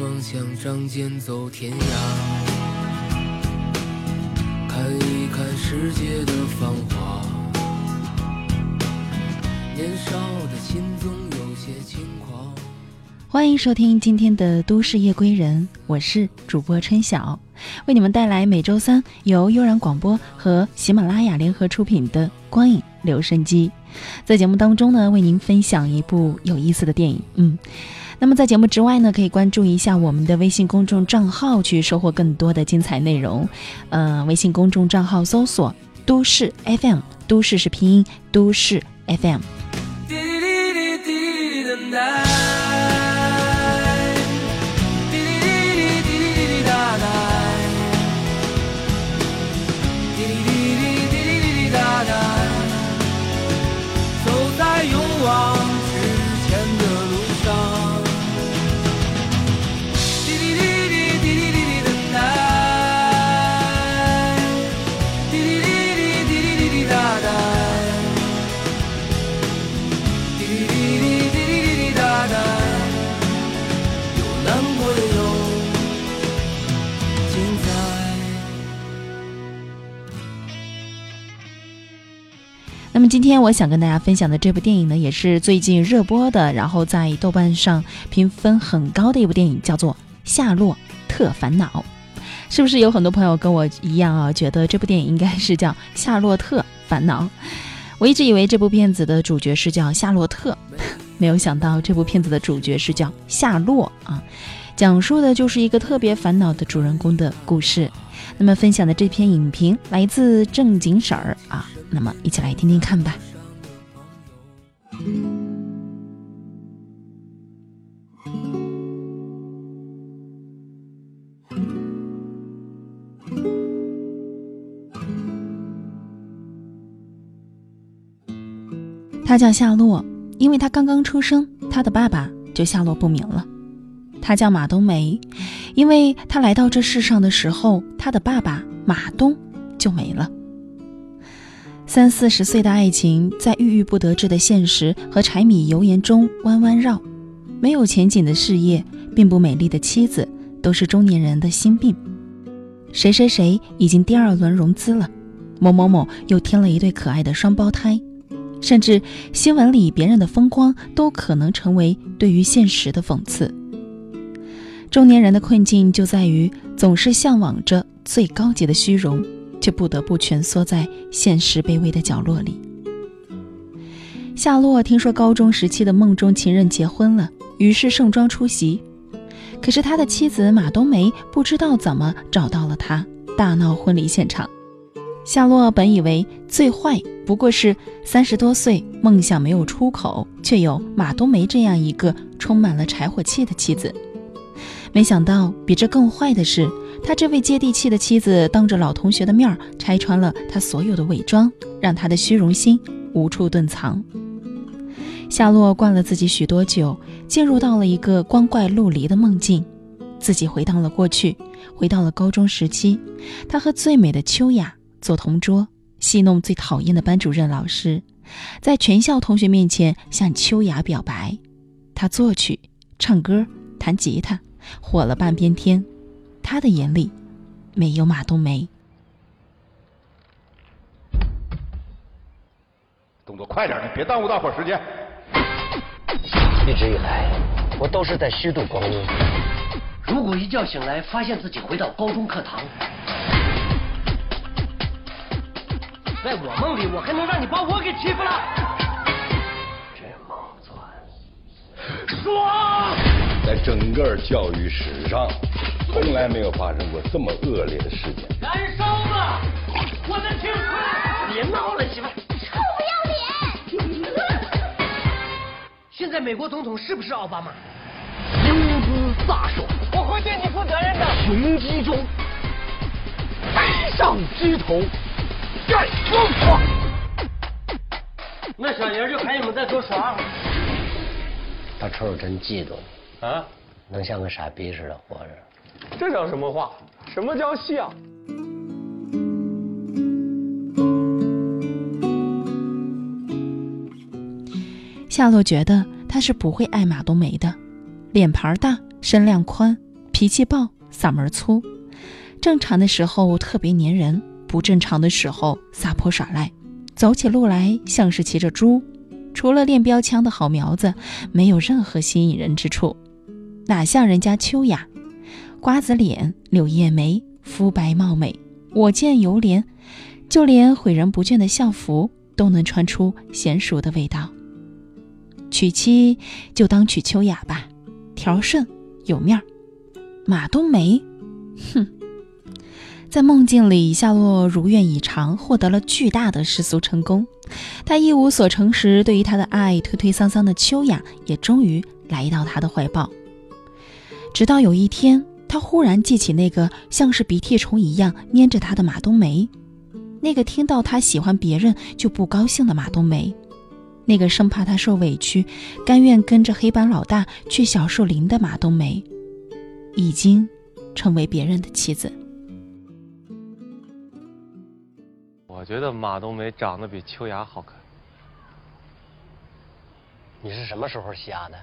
梦想仗剑走天涯，看一看世界的繁华。年少的心总有些轻狂。欢迎收听今天的《都市夜归人》，我是主播春晓，为你们带来每周三由悠然广播和喜马拉雅联合出品的《光影留声机》。在节目当中呢，为您分享一部有意思的电影。嗯，那么在节目之外呢，可以关注一下我们的微信公众账号，去收获更多的精彩内容。呃，微信公众账号搜索“都市 FM”，都市是拼音，都市 FM。今天我想跟大家分享的这部电影呢，也是最近热播的，然后在豆瓣上评分很高的一部电影，叫做《夏洛特烦恼》。是不是有很多朋友跟我一样啊，觉得这部电影应该是叫《夏洛特烦恼》？我一直以为这部片子的主角是叫夏洛特，没有想到这部片子的主角是叫夏洛啊，讲述的就是一个特别烦恼的主人公的故事。那么分享的这篇影评来自正经婶儿啊，那么一起来听听看吧。他叫夏洛，因为他刚刚出生，他的爸爸就下落不明了。他叫马冬梅，因为他来到这世上的时候，他的爸爸马东就没了。三四十岁的爱情，在郁郁不得志的现实和柴米油盐中弯弯绕，没有前景的事业，并不美丽的妻子，都是中年人的心病。谁谁谁已经第二轮融资了，某某某又添了一对可爱的双胞胎，甚至新闻里别人的风光，都可能成为对于现实的讽刺。中年人的困境就在于总是向往着最高级的虚荣，却不得不蜷缩在现实卑微的角落里。夏洛听说高中时期的梦中情人结婚了，于是盛装出席。可是他的妻子马冬梅不知道怎么找到了他，大闹婚礼现场。夏洛本以为最坏不过是三十多岁，梦想没有出口，却有马冬梅这样一个充满了柴火气的妻子。没想到，比这更坏的是，他这位接地气的妻子当着老同学的面拆穿了他所有的伪装，让他的虚荣心无处遁藏。夏洛灌了自己许多酒，进入到了一个光怪陆离的梦境，自己回到了过去，回到了高中时期。他和最美的秋雅做同桌，戏弄最讨厌的班主任老师，在全校同学面前向秋雅表白。他作曲、唱歌、弹吉他。火了半边天，他的眼里没有马冬梅。动作快点，你别耽误大伙儿时间。一直以来，我都是在虚度光阴。如果一觉醒来发现自己回到高中课堂，在我梦里，我还能让你把我给欺负了？这梦钻，爽！在整个教育史上，从来没有发生过这么恶劣的事件。燃烧吧，我的青春！别闹了，媳妇！臭不要脸！现在美国总统是不是奥巴马？英姿飒爽，我会对你负责任的。雄鸡中，飞上枝头，盖疯狂。那小爷就喊你们在做耍。大臭真嫉妒你，啊，能像个傻逼似的活着。这叫什么话？什么叫像？夏洛觉得他是不会爱马冬梅的，脸盘大，身量宽，脾气暴，嗓门粗，正常的时候特别粘人，不正常的时候撒泼耍赖，走起路来像是骑着猪。除了练标枪的好苗子，没有任何吸引人之处，哪像人家秋雅，瓜子脸、柳叶眉、肤白貌美，我见犹怜，就连诲人不倦的校服都能穿出娴熟的味道。娶妻就当娶秋雅吧，条顺有面儿。马冬梅，哼，在梦境里，夏洛如愿以偿，获得了巨大的世俗成功。他一无所成时，对于他的爱推推搡搡的秋雅，也终于来到他的怀抱。直到有一天，他忽然记起那个像是鼻涕虫一样粘着他的马冬梅，那个听到他喜欢别人就不高兴的马冬梅。那个生怕他受委屈，甘愿跟着黑板老大去小树林的马冬梅，已经成为别人的妻子。我觉得马冬梅长得比秋雅好看。你是什么时候瞎的？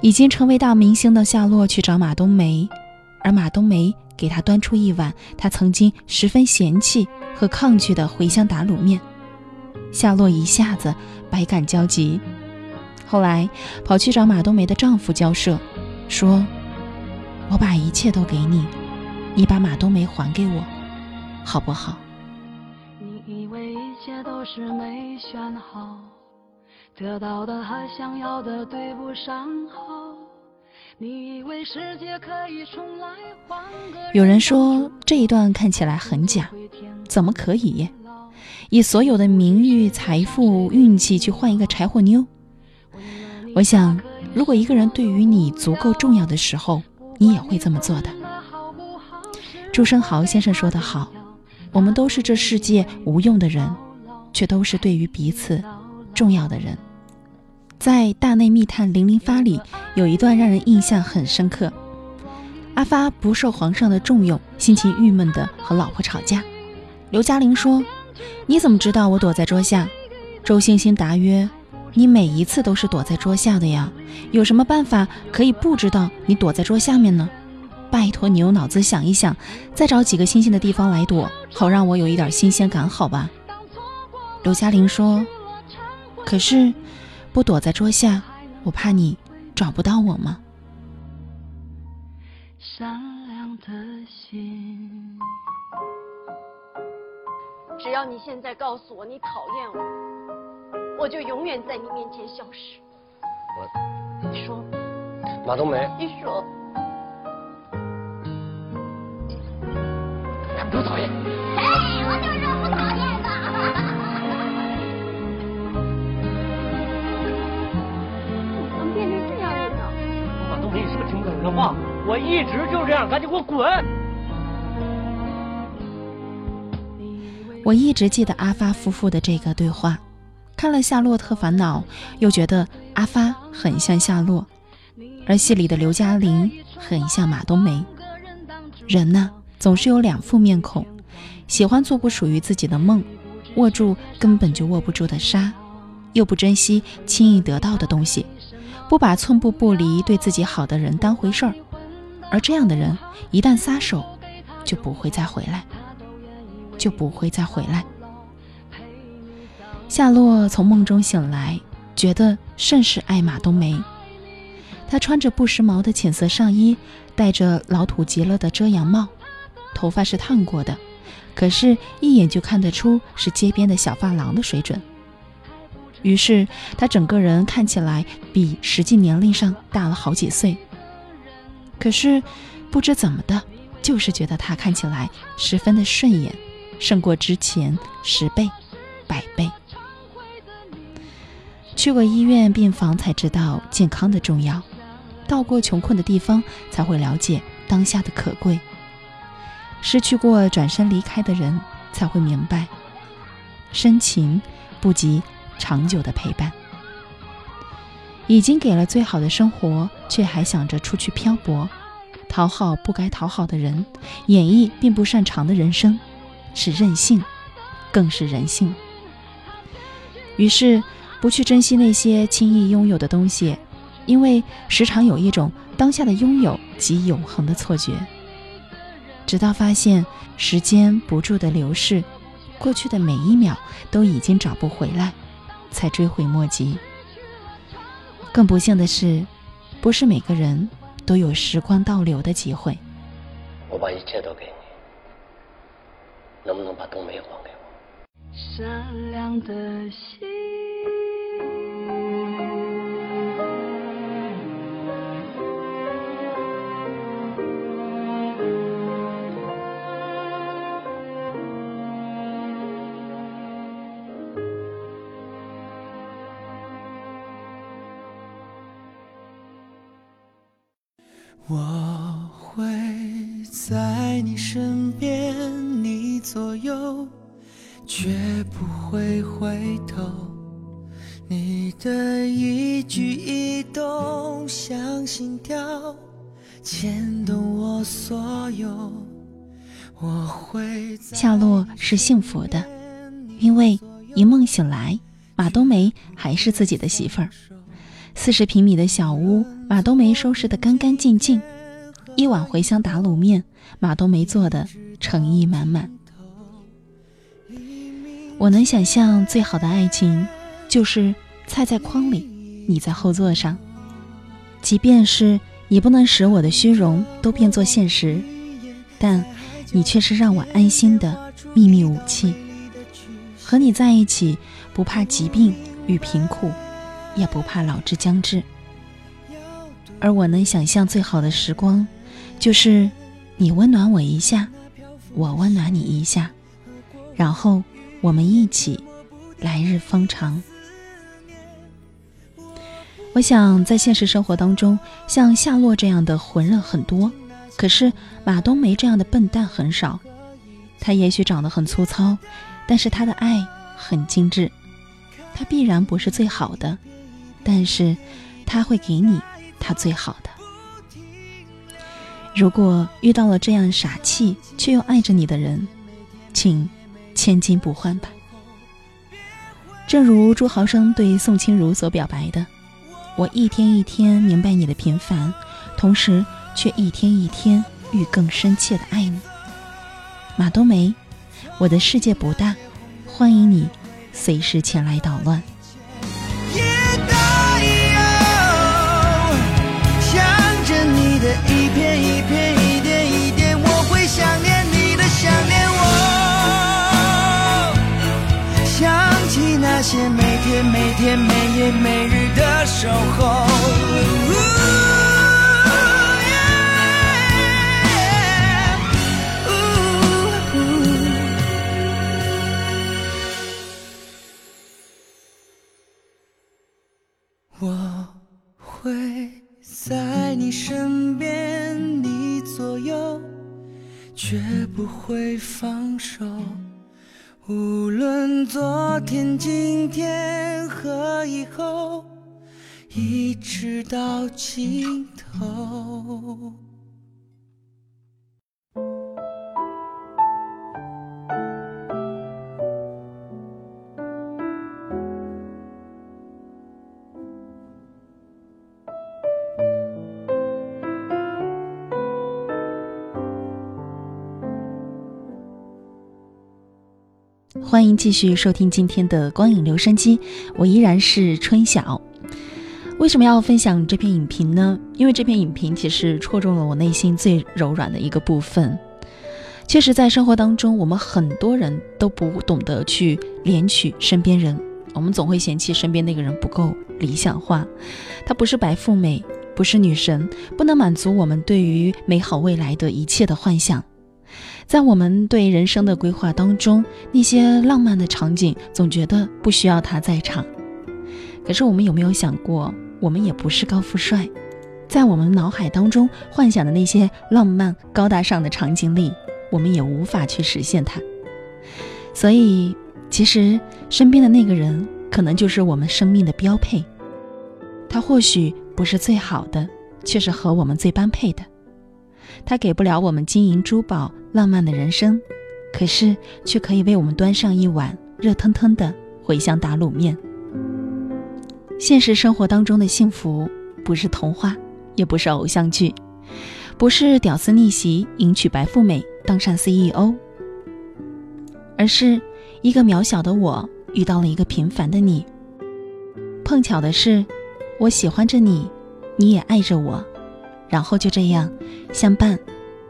已经成为大明星的夏洛去找马冬梅。而马冬梅给他端出一碗他曾经十分嫌弃和抗拒的茴香打卤面，夏洛一下子百感交集。后来跑去找马冬梅的丈夫交涉，说：“我把一切都给你，你把马冬梅还给我，好不好？”你以为一切都是没选好，得到的和想要的对不上号。你以为世界可以重来换有人说这一段看起来很假，怎么可以？以所有的名誉、财富、运气去换一个柴火妞？我想，如果一个人对于你足够重要的时候，你也会这么做的。朱生豪先生说得好：“我们都是这世界无用的人，却都是对于彼此重要的人。”在《大内密探零零发》里，有一段让人印象很深刻。阿发不受皇上的重用，心情郁闷的和老婆吵架。刘嘉玲说：“你怎么知道我躲在桌下？”周星星答曰：“你每一次都是躲在桌下的呀，有什么办法可以不知道你躲在桌下面呢？拜托你用脑子想一想，再找几个新鲜的地方来躲，好让我有一点新鲜感，好吧？”刘嘉玲说：“可是。”不躲在桌下，我怕你找不到我吗？善良的心。只要你现在告诉我你讨厌我，我就永远在你面前消失。我，你说，马冬梅，你说，不讨厌。嘿，我就说不讨厌嘛。的话，我一直就这样，赶紧给我滚！我一直记得阿发夫妇的这个对话，看了《夏洛特烦恼》，又觉得阿发很像夏洛，而戏里的刘嘉玲很像马冬梅。人呢，总是有两副面孔，喜欢做不属于自己的梦，握住根本就握不住的沙，又不珍惜轻易得到的东西。不把寸步不离、对自己好的人当回事儿，而这样的人一旦撒手，就不会再回来，就不会再回来。夏洛从梦中醒来，觉得甚是爱马冬梅。她穿着不时髦的浅色上衣，戴着老土极了的遮阳帽，头发是烫过的，可是，一眼就看得出是街边的小发廊的水准。于是他整个人看起来比实际年龄上大了好几岁。可是不知怎么的，就是觉得他看起来十分的顺眼，胜过之前十倍、百倍。去过医院病房才知道健康的重要，到过穷困的地方才会了解当下的可贵。失去过转身离开的人才会明白，深情不及。长久的陪伴，已经给了最好的生活，却还想着出去漂泊，讨好不该讨好的人，演绎并不擅长的人生，是任性，更是人性。于是不去珍惜那些轻易拥有的东西，因为时常有一种当下的拥有即永恒的错觉。直到发现时间不住的流逝，过去的每一秒都已经找不回来，才追悔莫及。更不幸的是，不是每个人都有时光倒流的机会。我把一切都给你，能不能把冬梅还给我？善良的心。我会在你身边，你左右，绝不会回头。你的一举一动像心跳，牵动我所有。我会夏洛是幸福的，因为一梦醒来，马冬梅还是自己的媳妇儿。四十平米的小屋，马冬梅收拾得干干净净。一碗茴香打卤面，马冬梅做的诚意满满。我能想象最好的爱情，就是菜在筐里，你在后座上。即便是你不能使我的虚荣都变作现实，但你却是让我安心的秘密武器。和你在一起，不怕疾病与贫苦。也不怕老之将至，而我能想象最好的时光，就是你温暖我一下，我温暖你一下，然后我们一起来日方长。我想在现实生活当中，像夏洛这样的浑人很多，可是马冬梅这样的笨蛋很少。他也许长得很粗糙，但是他的爱很精致。他必然不是最好的。但是，他会给你他最好的。如果遇到了这样傻气却又爱着你的人，请千金不换吧。正如朱豪生对宋清如所表白的：“我一天一天明白你的平凡，同时却一天一天愈更深切的爱你。”马冬梅，我的世界不大，欢迎你随时前来捣乱。些每天每天每夜每日的守候。我会。在你身边，你左右，绝不会放手。无论昨天、今天和以后，一直到尽头。欢迎继续收听今天的光影留声机，我依然是春晓。为什么要分享这篇影评呢？因为这篇影评其实戳中了我内心最柔软的一个部分。确实，在生活当中，我们很多人都不懂得去怜取身边人，我们总会嫌弃身边那个人不够理想化，他不是白富美，不是女神，不能满足我们对于美好未来的一切的幻想。在我们对人生的规划当中，那些浪漫的场景总觉得不需要他在场。可是我们有没有想过，我们也不是高富帅，在我们脑海当中幻想的那些浪漫高大上的场景里，我们也无法去实现它。所以，其实身边的那个人，可能就是我们生命的标配。他或许不是最好的，却是和我们最般配的。他给不了我们金银珠宝、浪漫的人生，可是却可以为我们端上一碗热腾腾的茴香打卤面。现实生活当中的幸福不是童话，也不是偶像剧，不是屌丝逆袭迎娶白富美当上 CEO，而是一个渺小的我遇到了一个平凡的你。碰巧的是，我喜欢着你，你也爱着我，然后就这样相伴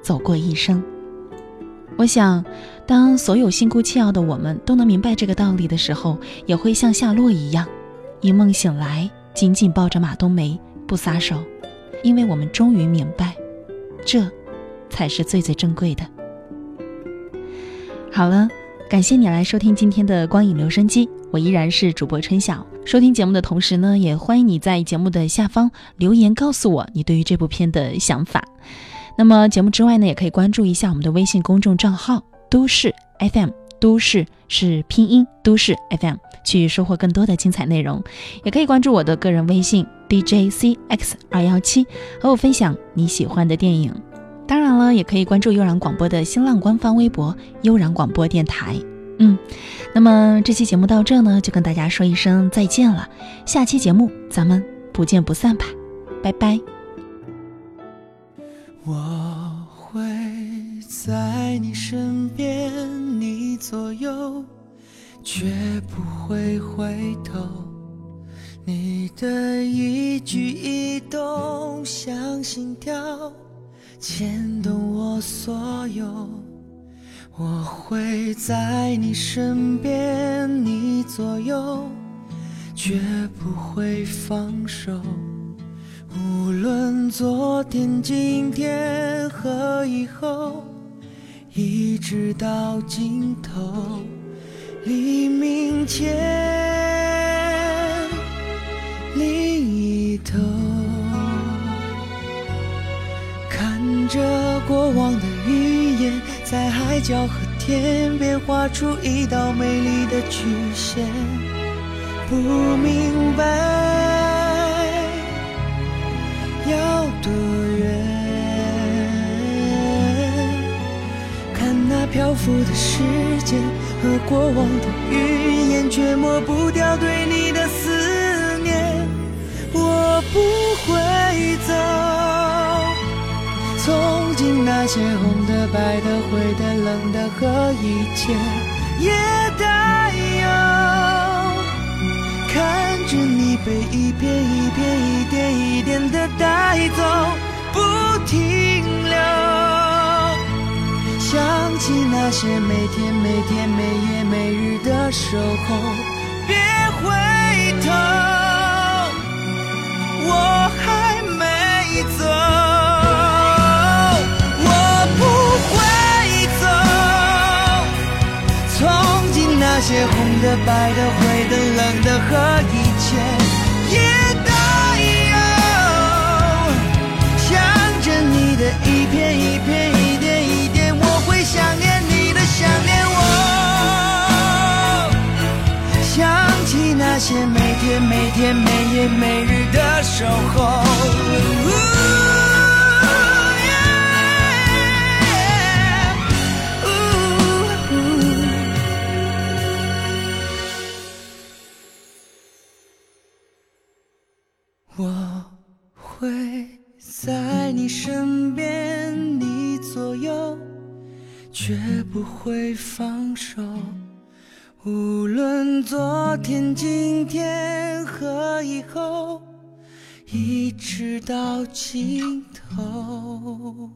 走过一生。我想，当所有心孤气傲的我们都能明白这个道理的时候，也会像夏洛一样，一梦醒来，紧紧抱着马冬梅不撒手，因为我们终于明白，这才是最最珍贵的。好了，感谢你来收听今天的光影留声机，我依然是主播春晓。收听节目的同时呢，也欢迎你在节目的下方留言告诉我你对于这部片的想法。那么节目之外呢，也可以关注一下我们的微信公众账号“都市 FM”，都市是拼音“都市 FM”，去收获更多的精彩内容。也可以关注我的个人微信 DJCX 二幺七，和我分享你喜欢的电影。当然了，也可以关注悠然广播的新浪官方微博“悠然广播电台”。嗯，那么这期节目到这呢，就跟大家说一声再见了。下期节目咱们不见不散吧，拜拜。我会在你身边，你左右，绝不会回头。你的一举一动像心跳，牵动我所有。我会在你身边，你左右，绝不会放手。无论昨天、今天和以后，一直到尽头，黎明前另一头，看着过往的云烟，在海角和天边画出一道美丽的曲线，不明白。要多远？看那漂浮的时间和过往的云烟，却抹不掉对你的思念。我不会走，从今那些红的、白的、灰的、冷的和一切也带有。看着你被一片一片、一点一点的带走，不停留。想起那些每天每天、每夜每日的守候，别回些红的、白的、灰的、冷的和一切也带有，想着你的一片一片、一点一点，我会想念你的，想念我。想起那些每天每天、每夜每日的守候。你身边，你左右，绝不会放手。无论昨天、今天和以后，一直到尽头。